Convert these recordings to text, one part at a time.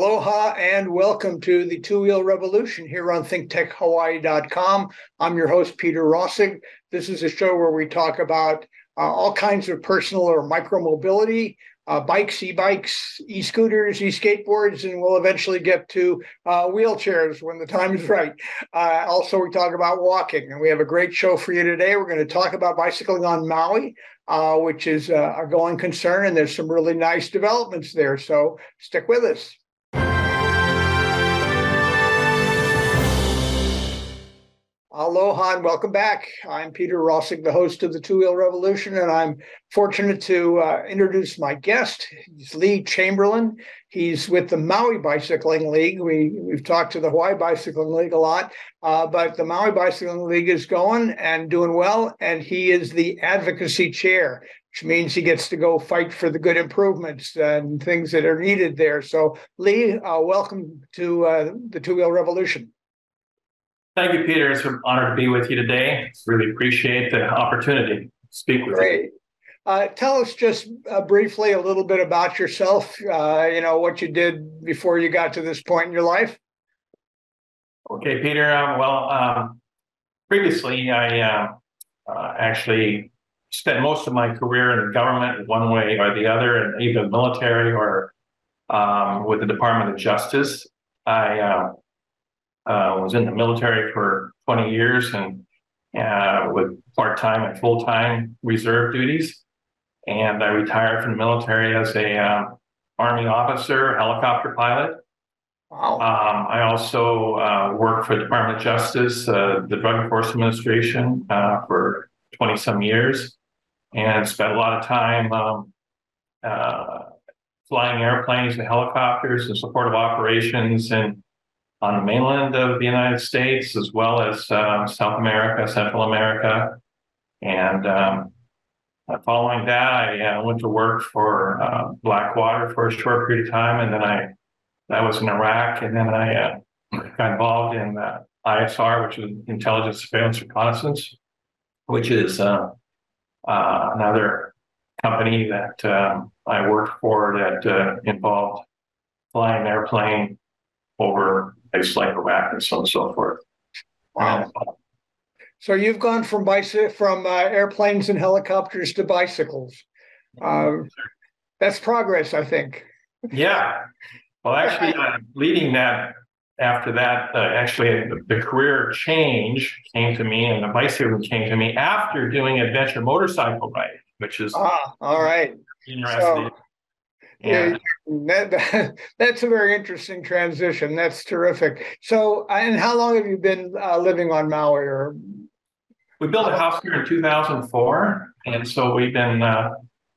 Aloha and welcome to the Two Wheel Revolution here on ThinkTechHawaii.com. I'm your host, Peter Rosegg. This is a show where we talk about uh, all kinds of personal or micro mobility, uh, bikes, e-bikes, e-scooters, e-skateboards, and we'll eventually get to uh, wheelchairs when the time is right. Uh, also, we talk about walking, and we have a great show for you today. We're going to talk about bicycling on Maui, uh, which is uh, a going concern, and there's some really nice developments there. So stick with us. Aloha and welcome back. I'm Peter Rosegg, the host of the Two Wheel Revolution, and I'm fortunate to uh, introduce my guest. He's Lee Chamberlain. He's with the Maui Bicycling League. We, we've talked to the Hawaii Bicycling League a lot, uh, but the Maui Bicycling League is going and doing well, and he is the advocacy chair, which means he gets to go fight for the good improvements and things that are needed there. So, Lee, uh, welcome to uh, the Two Wheel Revolution. Thank you, Peter. It's an honor to be with you today. Really appreciate the opportunity to speak with Great. you. Uh, tell us just uh, briefly a little bit about yourself. Uh, you know what you did before you got to this point in your life. Okay, Peter. Um, well, um, previously I uh, uh, actually spent most of my career in the government, one way or the other, and even military or um, with the Department of Justice. I uh, uh, was in the military for 20 years and uh, with part-time and full-time reserve duties. And I retired from the military as a uh, Army officer, helicopter pilot. Wow. Um, I also uh, worked for the Department of Justice, uh, the Drug Enforcement Administration uh, for 20 some years and spent a lot of time um, flying airplanes and helicopters in support of operations and on the mainland of the United States, as well as uh, South America, Central America. And um, following that, I uh, went to work for uh, Blackwater for a short period of time. And then I, that was in Iraq. And then I uh, got involved in uh, ISR, which is Intelligence Surveillance Reconnaissance, which is uh, another company that um, I worked for that involved flying an airplane over like Iraq and so on and so forth. Wow. so you've gone from bicycle from uh, airplanes and helicopters to bicycles. Uh, that's progress, I think. Yeah. Well, actually, uh, leading that after that, uh, actually, the, the, career change came to me, and the bicycle came to me after doing adventure motorcycle riding, which is ah, all right. Interesting. So, yeah, that, that, that's a very interesting transition. That's terrific. So, and how long have you been uh, living on Maui? Or we built a house here in 2004, and so we've been uh,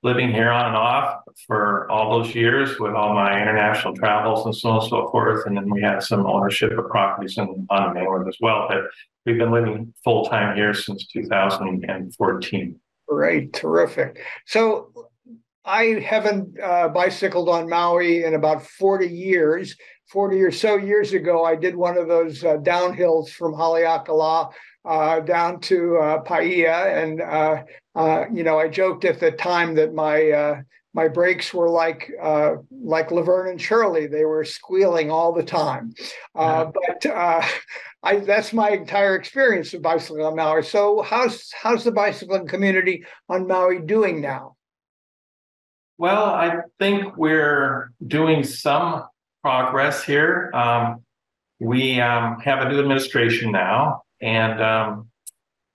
living here on and off for all those years with all my international travels and so on and so forth. And then we had some ownership of properties in, on the mainland as well. But we've been living full time here since 2014. Great, terrific. So I haven't uh, bicycled on Maui in about 40 years. 40 or so years ago, I did one of those uh, downhills from Haleakala uh, down to uh, Paia. And, uh, uh, you know, I joked at the time that my my brakes were like like Laverne and Shirley. They were squealing all the time. Yeah. But I, that's my entire experience of bicycling on Maui. So how's how's the bicycling community on Maui doing now? Well, I think we're doing some progress here. Um, we um, have a new administration now, and um,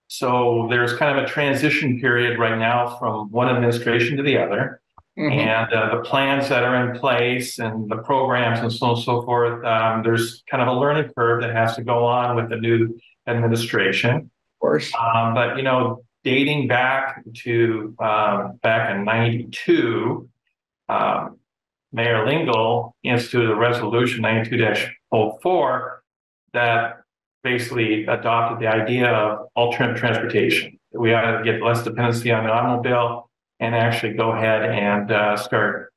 so there's kind of a transition period right now from one administration to the other. Mm-hmm. And uh, the plans that are in place and the programs and so on and so forth, um, there's kind of a learning curve that has to go on with the new administration. Of course. Um, but, you know, dating back to um, back in 92, um, Mayor Lingle instituted a resolution 92-04 that basically adopted the idea of alternative transportation. We ought to get less dependency on the automobile and actually go ahead and uh, start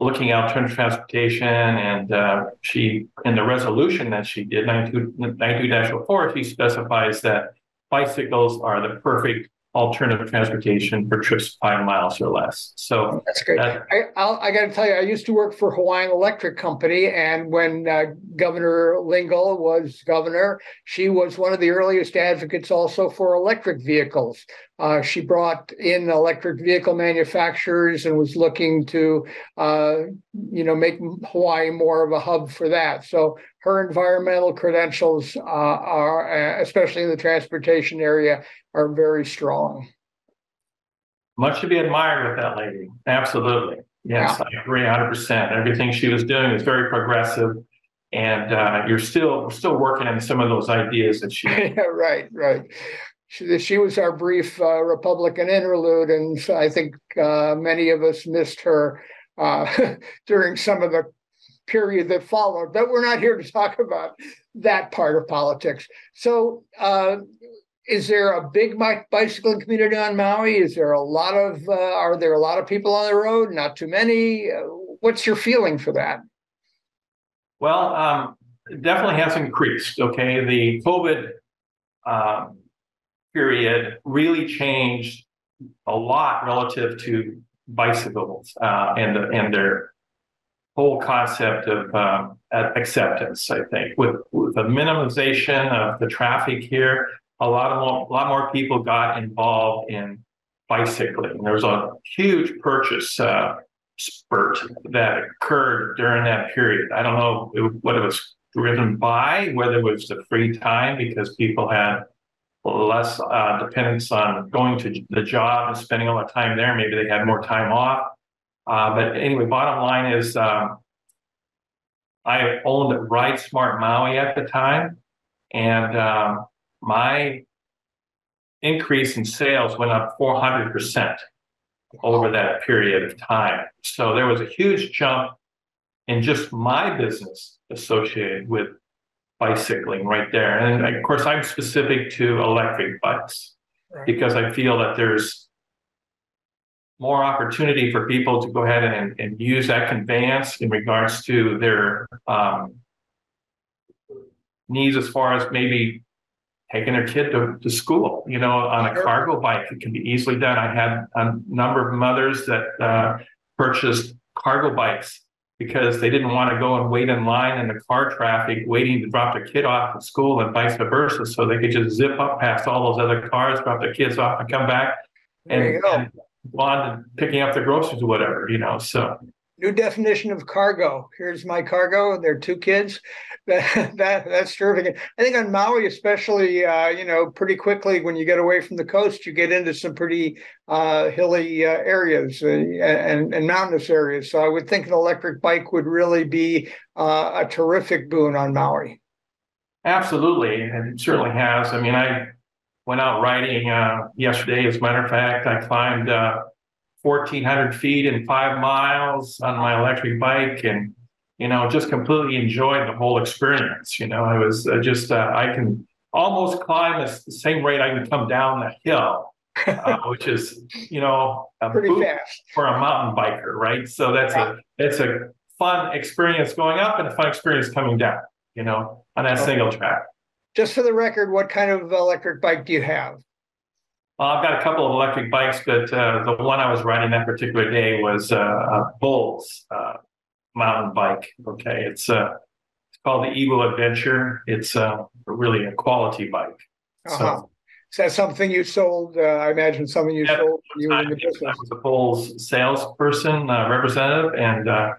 looking at alternative transportation. And uh, she, in the resolution that she did, 92-04, she specifies that bicycles are the perfect alternative transportation for trips five miles or less. So that's great. Uh, I, I'll, I got to tell you, I used to work for Hawaiian Electric Company, and when uh, Governor Lingle was governor, she was one of the earliest advocates also for electric vehicles. Uh, she brought in electric vehicle manufacturers and was looking to, uh, you know, make Hawaii more of a hub for that. So her environmental credentials uh, are, uh, especially in the transportation area, are very strong. Much to be admired with that lady. Absolutely. Yes, yeah. I agree 100%. Everything she was doing was very progressive. And uh, you're still still working on some of those ideas that she. yeah, right, right. She, she was our brief uh, Republican interlude, and I think uh, many of us missed her uh, during some of the period that followed. But we're not here to talk about that part of politics. So, uh, is there a big bicycling community on Maui? Is there a lot of uh, are there a lot of people on the road? Not too many. What's your feeling for that? Well, um, definitely has increased. Okay, the COVID um, period really changed a lot relative to bicycles uh, and and their whole concept of um, acceptance. I think with, with the minimization of the traffic here, a lot of more, a lot more people got involved in bicycling. There was a huge purchase uh, spurt that occurred during that period. I don't know what it was driven by, whether it was the free time because people had less uh, dependence on going to the job and spending all the time there. Maybe they had more time off. Uh, but anyway, bottom line is um, I owned Ride Smart Maui at the time, and um, my increase in sales went up 400% over that period of time. So there was a huge jump in just my business associated with bicycling right there. And of course, I'm specific to electric bikes right. because I feel that there's more opportunity for people to go ahead and, and use that conveyance in regards to their um, needs as far as maybe taking their kid to, to school, you know, on a cargo bike. It can be easily done. I had a number of mothers that uh, purchased cargo bikes because they didn't want to go and wait in line in the car traffic, waiting to drop their kid off at school and vice versa. So they could just zip up past all those other cars, drop their kids off, and come back and, and go on picking up the groceries or whatever, you know. So new definition of cargo. Here's my cargo. They're two kids. That, that that's terrific. I think on Maui, especially, uh, you know, pretty quickly when you get away from the coast, you get into some pretty uh, hilly uh, areas uh, and, and mountainous areas. So I would think an electric bike would really be uh, a terrific boon on Maui. Absolutely, and it certainly has. I mean, I went out riding uh, yesterday. As a matter of fact, I climbed 1,400 feet in five miles on my electric bike and, you know, just completely enjoyed the whole experience. You know, I was uh, just, uh, I can almost climb the same rate I can come down the hill, uh, which is, you know, pretty fast for a mountain biker, right? So that's yeah. a, it's a fun experience going up and a fun experience coming down, you know, on that okay. single track. Just for the record, what kind of electric bike do you have? Well, I've got a couple of electric bikes, but uh, the one I was riding that particular day was uh, a Bulls uh, mountain bike. Okay, it's uh, it's called the Eagle Adventure. It's uh, really a quality bike. Uh-huh. So, is that something you sold? Uh, I imagine something you sold. You in the business. I was a Bulls salesperson uh, representative, and uh,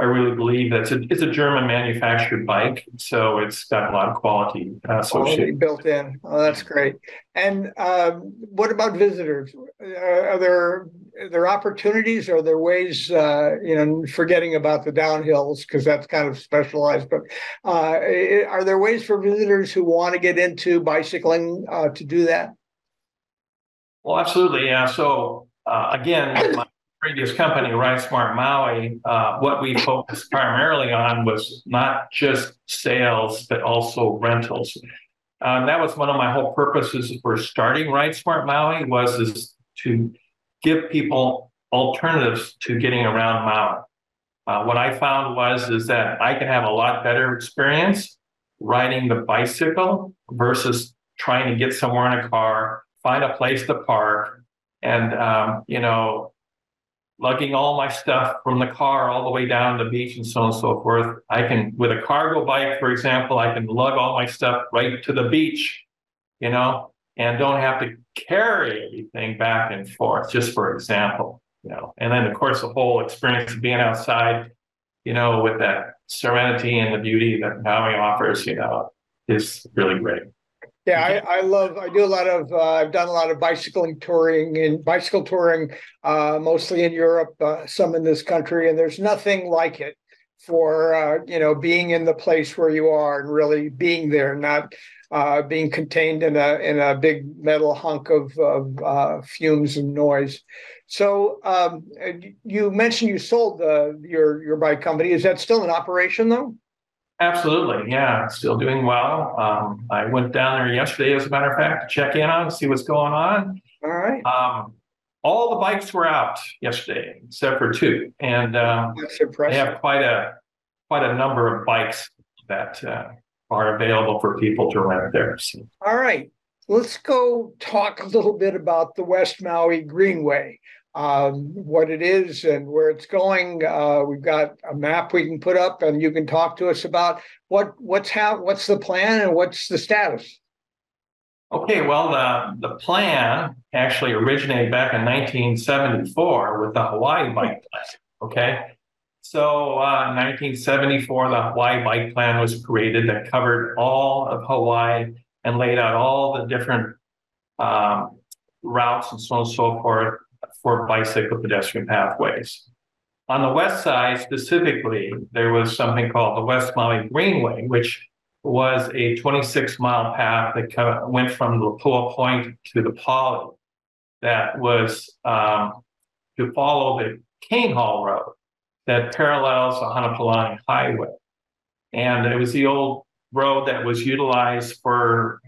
I really believe that it's a, it's a German manufactured bike, so it's got a lot of quality uh, associated. built in. Oh, that's great. And um, what about visitors? Are there are there opportunities? Are there ways? Uh, you know, forgetting about the downhills because that's kind of specialized. But uh, are there ways for visitors who want to get into bicycling uh, to do that? Well, absolutely. Yeah. So uh, again, my, previous company, Ride Smart Maui, uh, what we focused primarily on was not just sales, but also rentals. Um, that was one of my whole purposes for starting Ride Smart Maui was is to give people alternatives to getting around Maui. Uh, what I found was is that I can have a lot better experience riding the bicycle versus trying to get somewhere in a car find a place to park, and um, you know, lugging all my stuff from the car all the way down the beach and so on and so forth. I can, with a cargo bike, for example, I can lug all my stuff right to the beach, you know, and don't have to carry everything back and forth, just for example, you know. And then, of course, the whole experience of being outside, you know, with that serenity and the beauty that Maui offers, you know, is really great. Yeah, I, I love. I do a lot of. Uh, I've done a lot of bicycling touring and bicycle touring, uh, mostly in Europe, uh, some in this country, and there's nothing like it for uh, you know being in the place where you are and really being there, not uh, being contained in a in a big metal hunk of, of uh, fumes and noise. So um, you mentioned you sold the, your your bike company. Is that still in operation though? Absolutely, yeah, still doing well. Um, I went down there yesterday, as a matter of fact, to check in on, see what's going on. All right. Um, all the bikes were out yesterday, except for two, and um, That's they impressive. have quite a quite a number of bikes that uh, are available for people to rent there. So, All right. Let's go talk a little bit about the West Maui Greenway, um, what it is and where it's going. Uh, we've got a map we can put up, and you can talk to us about what what's how what's the plan and what's the status. okay, well, the the plan actually originated back in 1974 with the Hawaii Bike Plan. Okay, so uh, 1974, the Hawaii Bike Plan was created that covered all of Hawaii and laid out all the different um, routes and so on and so forth for bicycle pedestrian pathways. On the west side specifically, there was something called the West Maui Greenway, which was a 26 mile path that went from the Lapua Point to the Poly that was um, to follow the Cane Haul Road that parallels the Honoapi'ilani Highway. And it was the old road that was utilized for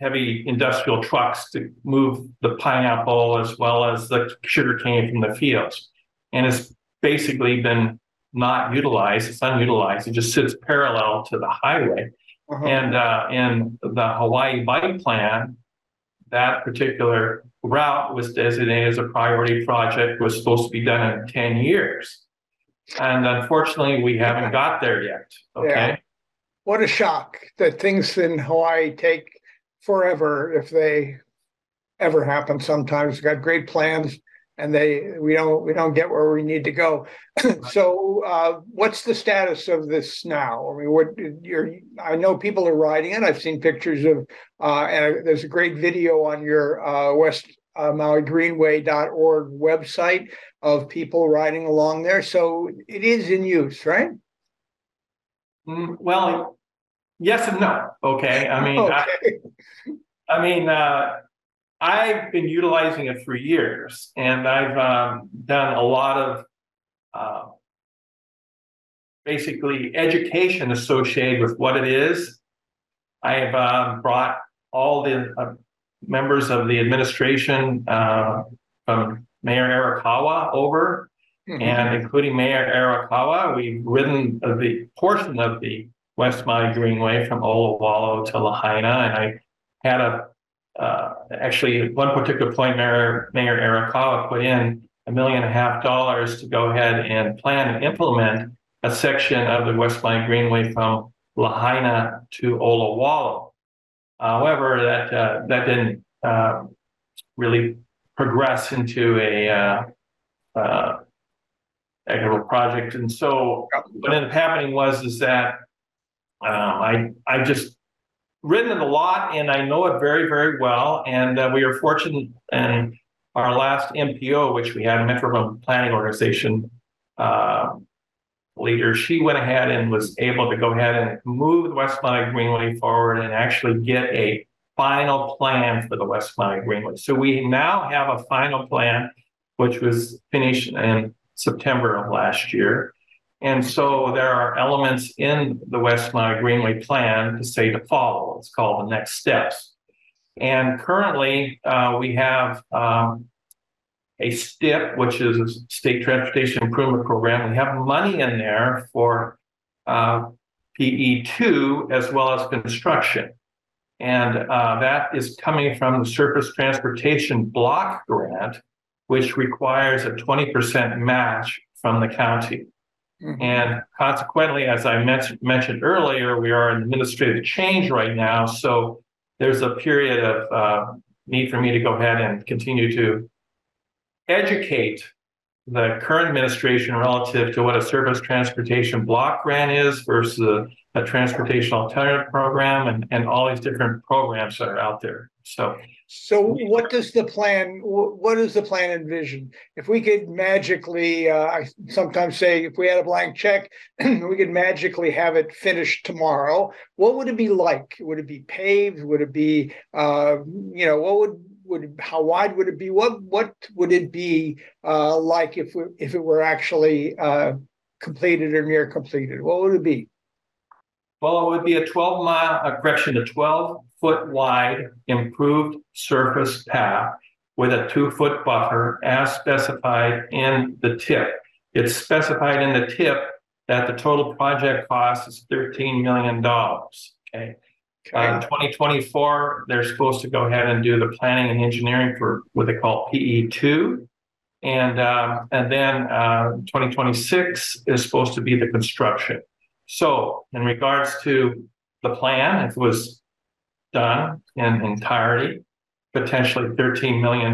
heavy industrial trucks to move the pineapple as well as the sugar cane from the fields. And it's basically been not utilized, it's unutilized, it just sits parallel to the highway. Uh-huh. And uh, in the Hawaii Bike Plan, that particular route was designated as a priority project, was supposed to be done in 10 years. And unfortunately, we haven't got there yet. Yeah. Okay. What a shock that things in Hawaii take forever if they ever happen. Sometimes We've got great plans and they we don't we don't get where we need to go. so uh, what's the status of this now? I mean, what you're I know people are riding it. I've seen pictures of uh, and there's a great video on your uh, West uh, Maui Greenway.org website of people riding along there. So it is in use, right? Mm, Well, yes and no. Okay. I mean, I, okay. I mean, uh, I've been utilizing it for years, and I've um, done a lot of uh, basically education associated with what it is. I have um, brought all the uh, members of the administration uh, from Mayor Arakawa over Mhm. and including Mayor Arakawa, we've ridden the portion of the West Maui Greenway from Olowalu to Lahaina, and I had a uh, actually one particular point, Mayor Mayor Arakawa put in a million and a half dollars to go ahead and plan and implement a section of the West Maui Greenway from Lahaina to Olowalu. However, that uh, that didn't uh, really progress into a uh, uh, actual project. And so what ended up happening was is that um, I I just written it a lot and I know it very very well. And uh, we are fortunate in our last MPO, which we had, Metro Planning Organization uh, leader, she went ahead and was able to go ahead and move the West Maui Greenway forward and actually get a final plan for the West Maui Greenway. So we now have a final plan, which was finished in September of last year. And so there are elements in the West Maui Greenway plan to say to follow. It's called the next steps. And currently, uh, we have um, a STIP, which is a State Transportation Improvement Program. We have money in there for uh, PE2 as well as construction. And uh, that is coming from the Surface Transportation Block Grant, which requires a 20% match from the county. Mm-hmm. And consequently, as I mentioned, mentioned earlier, we are in administrative change right now. So there's a period of uh, need for me to go ahead and continue to educate the current administration relative to what a surface transportation block grant is versus a, a transportation alternative program and, and all these different programs that are out there. So, so what does the plan? What does the plan envision? If we could magically, uh, I sometimes say, if we had a blank check, we could magically have it finished tomorrow. What would it be like? Would it be paved? Would it be, uh, you know, what would would how wide would it be? What what would it be uh, like if we, if it were actually uh, completed or near completed? What would it be? Well, it would be a 12 mile, correction, a 12 foot wide improved surface path with a two foot buffer as specified in the tip. It's specified in the tip that the total project cost is $13 million. Okay. Uh, 2024, they're supposed to go ahead and do the planning and engineering for what they call PE2. And, um, and then uh, 2026 is supposed to be the construction. So, in regards to the plan, if it was done in entirety, potentially $13 million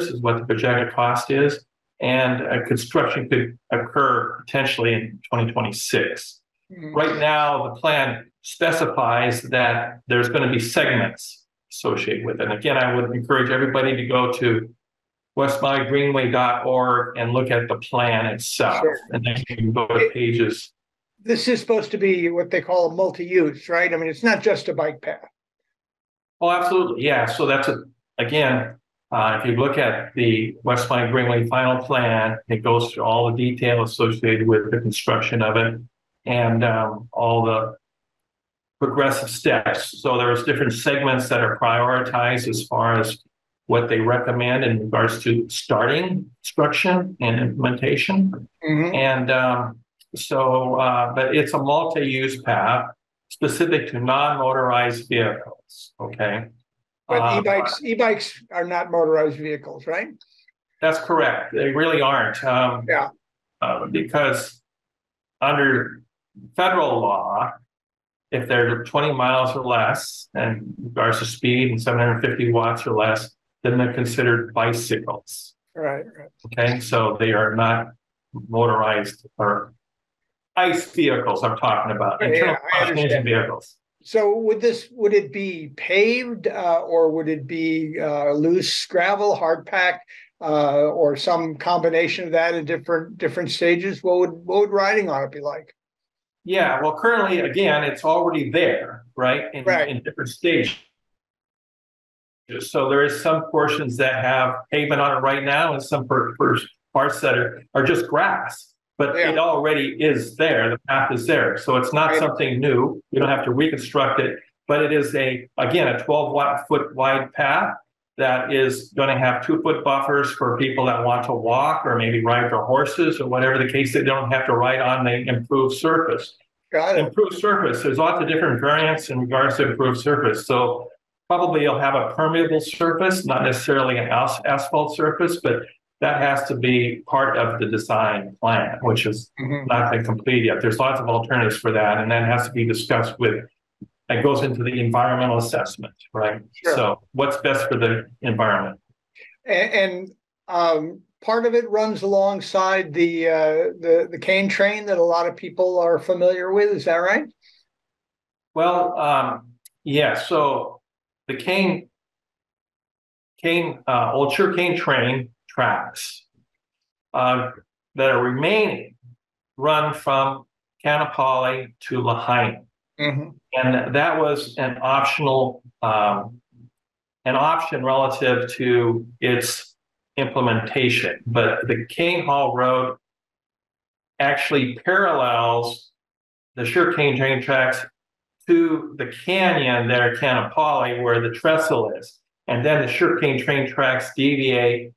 is what the projected cost is. And uh, construction could occur potentially in 2026. Mm-hmm. Right now, the plan specifies that there's going to be segments associated with it. And again, I would encourage everybody to go to westmauigreenway.org and look at the plan itself. Sure. And then you can go to pages. This is supposed to be what they call a multi-use, right? I mean, it's not just a bike path. Oh, absolutely. Yeah. So that's a, again, uh, if you look at the West Maui Greenway final plan, it goes through all the detail associated with the construction of it and um, all the progressive steps. So there's different segments that are prioritized as far as what they recommend in regards to starting construction and implementation. Mm-hmm. And um, so, uh, but it's a multi-use path specific to non-motorized vehicles. Okay. But uh, e-bikes, e-bikes are not motorized vehicles, right? That's correct. They really aren't. Um, yeah. Uh, because under federal law, if they're 20 miles or less and regards to speed and 750 watts or less, then they're considered bicycles. Right, right. Okay, so they are not motorized or ICE vehicles. I'm talking about internal yeah, vehicles. So would this would it be paved uh, or would it be uh, loose gravel, hard pack, uh, or some combination of that at different different stages? What would what would riding on it be like? Yeah, well, currently, again, it's already there, right? In, right. in different stages. So there is some portions that have pavement on it right now, and some for, for parts that are, are just grass. But yeah. it already is there. The path is there, so it's not right. something new. You don't have to reconstruct it, but it is a again a 12 foot wide path that is going to have two foot buffers for people that want to walk or maybe ride their horses or whatever the case. They don't have to ride on the improved surface. Got it. Improved surface. There's lots of different variants in regards to improved surface. So probably you'll have a permeable surface, not necessarily an asphalt surface, but that has to be part of the design plan, which is mm-hmm. not been completed yet. There's lots of alternatives for that, and that has to be discussed with that goes into the environmental assessment, right? Sure. So, what's best for the environment? And, and um, part of it runs alongside the uh, the the cane train that a lot of people are familiar with. Is that right? Well, um, yeah. So the cane cane uh, old sure cane train tracks uh, that are remaining run from Kaanapali to Lahaina. Mm-hmm. And that was an optional, um, an option relative to its implementation. But the Cane Haul Road actually parallels the sugarcane train tracks to the canyon there at Kaanapali where the trestle is. And then the sugarcane train tracks deviate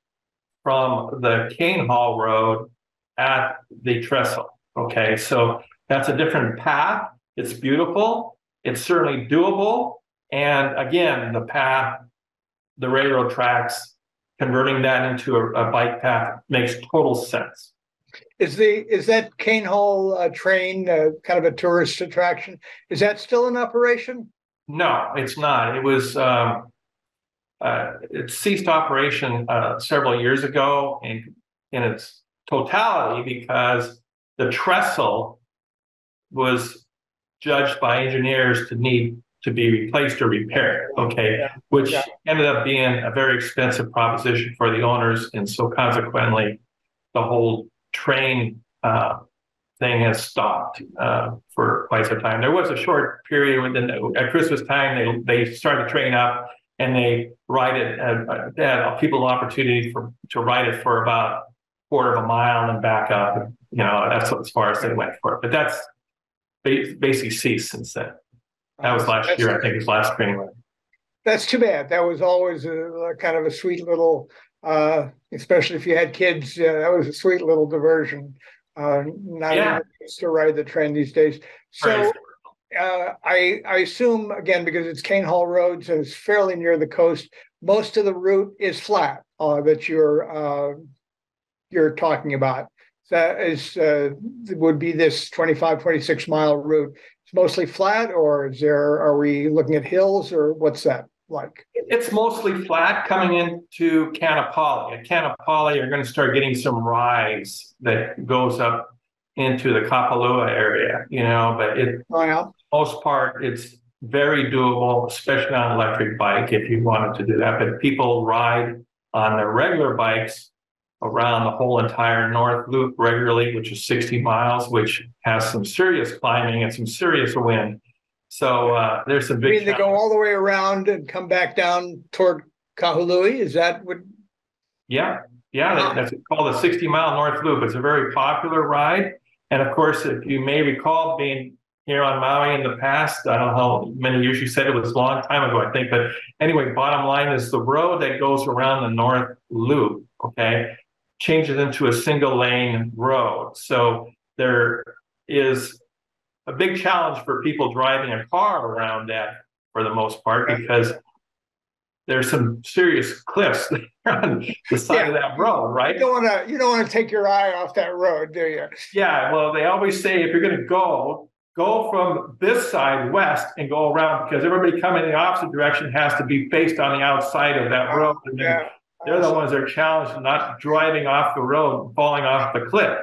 from the Cane Haul Road at the trestle. Okay, so that's a different path it's beautiful. It's certainly doable. And again, the path, the railroad tracks, converting that into a, a bike path makes total sense. Is the is that Cane Haul uh, train uh, kind of a tourist attraction? Is that still in operation? No, it's not. It was um, uh, it ceased operation uh, several years ago in in its totality because the trestle was judged by engineers to need to be replaced or repaired. Okay, yeah. which yeah. ended up being a very expensive proposition for the owners, and so consequently, the whole train uh, thing has stopped uh, for quite some time. There was a short period when at Christmas time they they started the train up and they ride it. Uh, they had people opportunity for to ride it for about quarter of a mile and back up. You know, that's as far as they went for it. But that's basically ceased since then. That was last that's, year, I think, his last training run. That's too bad. That was always a, a kind of a sweet little, uh, especially if you had kids. Uh, that was a sweet little diversion. Uh, not yeah. to ride the train these days. So. Uh, I, I assume again because it's Cane Haul Road, so it's fairly near the coast. Most of the route is flat uh, that you're uh, you're talking about. That is uh, would be this 25, 26 mile route. It's mostly flat, or is there? Are we looking at hills, or what's that like? It's mostly flat coming into Kaanapali. At Kaanapali, you're going to start getting some rise that goes up into the Kapalua area, you know. But it, oh, yeah. Most part, it's very doable, especially on an electric bike if you wanted to do that. But people ride on their regular bikes around the whole entire North Loop regularly, which is 60 miles, which has some serious climbing and some serious wind. So uh, there's some big. I mean, they go all the way around and come back down toward Kahului. Is that what? Yeah, yeah, that's called the 60 mile North Loop. It's a very popular ride, and of course, if you may recall being here on Maui in the past, I don't know how many years you said it was a long time ago, I think, but anyway, bottom line is the road that goes around the North Loop. Okay, changes into a single lane road. So there is a big challenge for people driving a car around that for the most part because there's some serious cliffs on the side yeah. of that road, right? You don't want to you don't want to take your eye off that road, do you? Yeah, well, they always say if you're going to go, go from this side west and go around because everybody coming in the opposite direction has to be faced on the outside of that road. And then yeah. They're the ones that are challenged not driving off the road, falling off the cliff.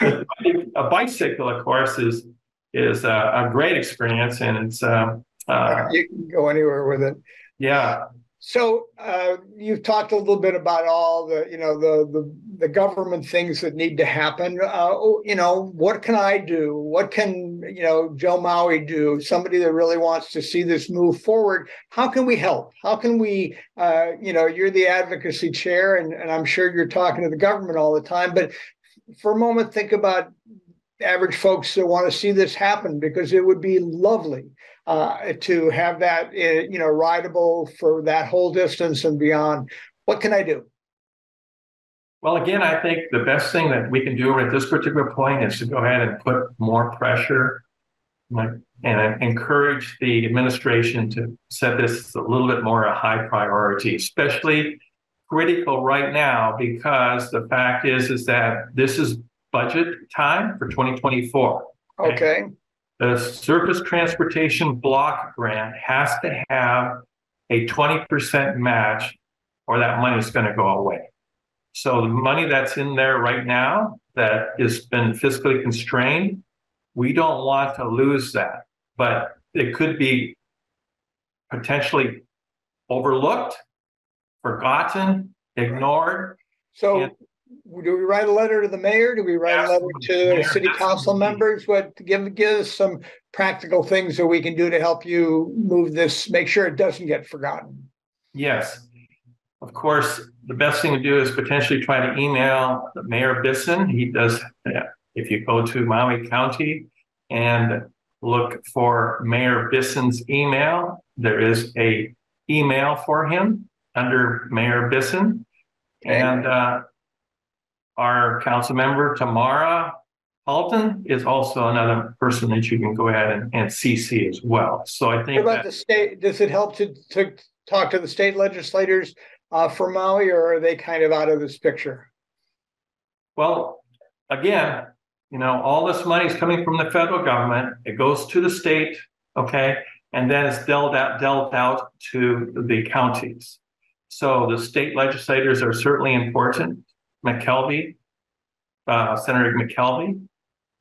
a bicycle, of course, is is a, a great experience, and it's um, uh, you can go anywhere with it. Yeah, so uh, you've talked a little bit about all the, you know, the the, the government things that need to happen. Uh, you know, what can I do? What can you know Joe Maui do? Somebody that really wants to see this move forward. How can we help? How can we? Uh, you know, you're the advocacy chair, and, and I'm sure you're talking to the government all the time. But for a moment, think about average folks that want to see this happen because it would be lovely uh, to have that, uh, you know, rideable for that whole distance and beyond. What can I do? Well, again, I think the best thing that we can do at this particular point is to go ahead and put more pressure and encourage the administration to set this a little bit more a high priority, especially critical right now because the fact is is that this is budget time for 2024. Okay. okay the surface transportation block grant has to have a 20% match or that money is going to go away. So the money that's in there right now that has been fiscally constrained, we don't want to lose that. But it could be potentially overlooked, forgotten, ignored. So do we write a letter to the mayor? Do we write a letter to city council members? What give give us some practical things that we can do to help you move this, make sure it doesn't get forgotten. Yes, of course. The best thing to do is potentially try to email the Mayor Bissen. He does. If you go to Maui County and look for Mayor Bissen's email, there is a email for him under Mayor Bissen, okay. and. Uh, our council member Tamara Paltin is also another person that you can go ahead and, and CC as well. So I What think about that, the state? Does it help to, to talk to the state legislators uh, for Maui, or are they kind of out of this picture? well, again, you know, all this money is coming from the federal government. It goes to the state, okay, and then it's dealt out dealt out to the counties. So the state legislators are certainly important. McKelvey, uh, Senator McKelvey,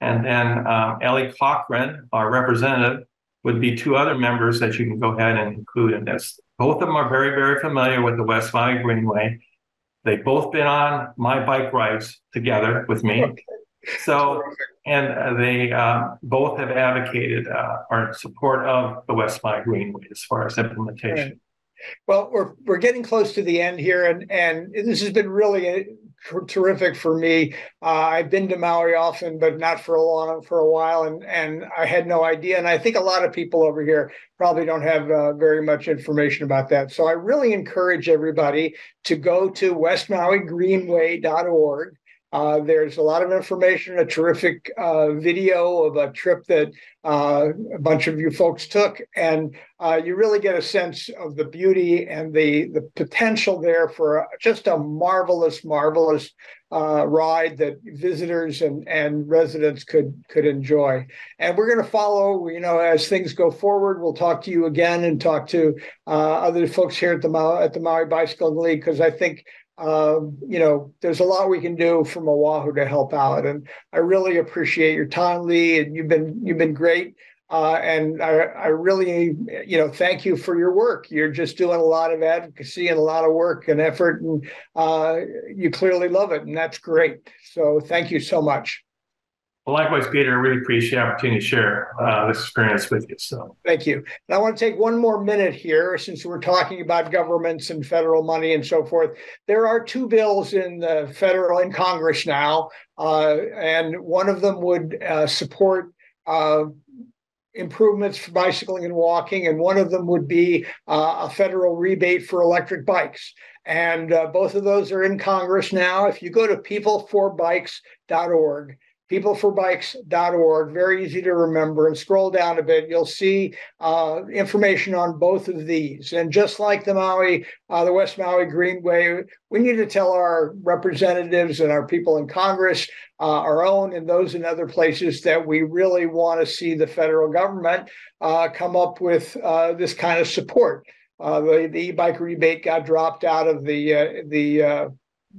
and then um, Ellie Cochran, our representative, would be two other members that you can go ahead and include in this. Both of them are very, very familiar with the West Valley Greenway. They've both been on my bike rides together with me. So, and uh, they uh, both have advocated uh, or support of the West Valley Greenway as far as implementation. Well, we're we're getting close to the end here, and and this has been really terrific for me. Uh, I've been to Maui often, but not for a long for a while, and and I had no idea. And I think a lot of people over here probably don't have uh, very much information about that. So I really encourage everybody to go to westmauigreenway.org. Uh, there's a lot of information, a terrific uh, video of a trip that uh, a bunch of you folks took, and uh, you really get a sense of the beauty and the the potential there for just a marvelous, marvelous uh, ride that visitors and and residents could could enjoy. And we're going to follow, you know, as things go forward. We'll talk to you again and talk to uh, other folks here at the Maui, at the Maui Bicycle League because I think um, you know, there's a lot we can do from Oahu to help out. And I really appreciate your time, Lee, and you've been you've been great. Uh, and I, I really, you know, thank you for your work. You're just doing a lot of advocacy and a lot of work and effort, and uh, you clearly love it, and that's great. So thank you so much. Well, likewise, Peter, I really appreciate the opportunity to share uh, this experience with you. So, Thank you. And I want to take one more minute here since we're talking about governments and federal money and so forth. There are two bills in the federal in Congress now, uh, and one of them would uh, support uh, improvements for bicycling and walking, and one of them would be uh, a federal rebate for electric bikes. And uh, both of those are in Congress now. If you go to peopleforbikes.org, peopleforbikes.org, very easy to remember, and scroll down a bit, you'll see uh, information on both of these. And just like the Maui, uh, the West Maui Greenway, we need to tell our representatives and our people in Congress, uh, our own and those in other places, that we really want to see the federal government uh, come up with uh, this kind of support. Uh, the, e-bike rebate got dropped out of the the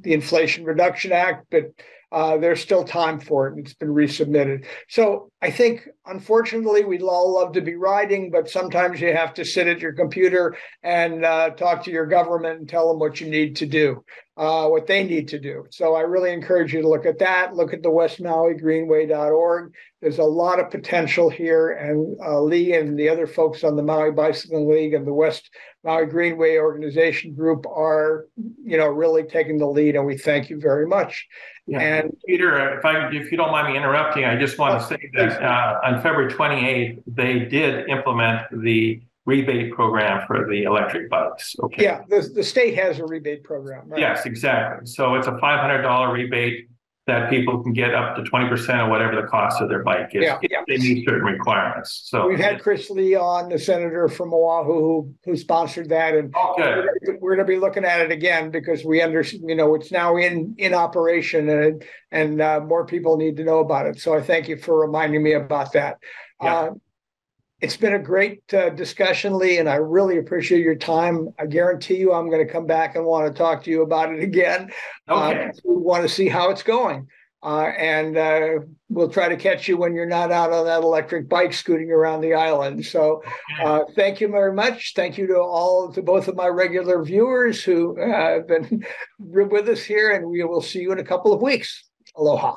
the Inflation Reduction Act, but uh, there's still time for it and it's been resubmitted. So I think, unfortunately, we'd all love to be riding, but sometimes you have to sit at your computer and uh, talk to your government and tell them what you need to do, uh, what they need to do. So I really encourage you to look at that. Look at the westmauigreenway.org. There's a lot of potential here, and uh, Lee and the other folks on the Maui Bicycling League and the West Maui Greenway Organization Group are, you know, really taking the lead, and we thank you very much. yeah. and Peter, if I, if you don't mind me interrupting, I just want to say that uh, on February 28th, they did implement the rebate program for the electric bikes. Okay. Yeah, the, the state has a rebate program, right? Yes, exactly. So it's a $500 rebate that people can get up to 20% of whatever the cost of their bike is Yeah, if yeah. they meet certain requirements. So We've had Chris Lee on, the senator from Oahu, who, who sponsored that, and Oh, we're going to be looking at it again because we under, you know, it's now in, in operation and, and uh, more people need to know about it. So I thank you for reminding me about that. Yeah. Uh, It's been a great uh, discussion, Lee, and I really appreciate your time. I guarantee you, I'm going to come back and want to talk to you about it again. Okay. Uh, We want to see how it's going. Uh, and uh, we'll try to catch you when you're not out on that electric bike scooting around the island. So uh, thank you very much. Thank you to all, to both of my regular viewers who uh, have been with us here, and we will see you in a couple of weeks. Aloha.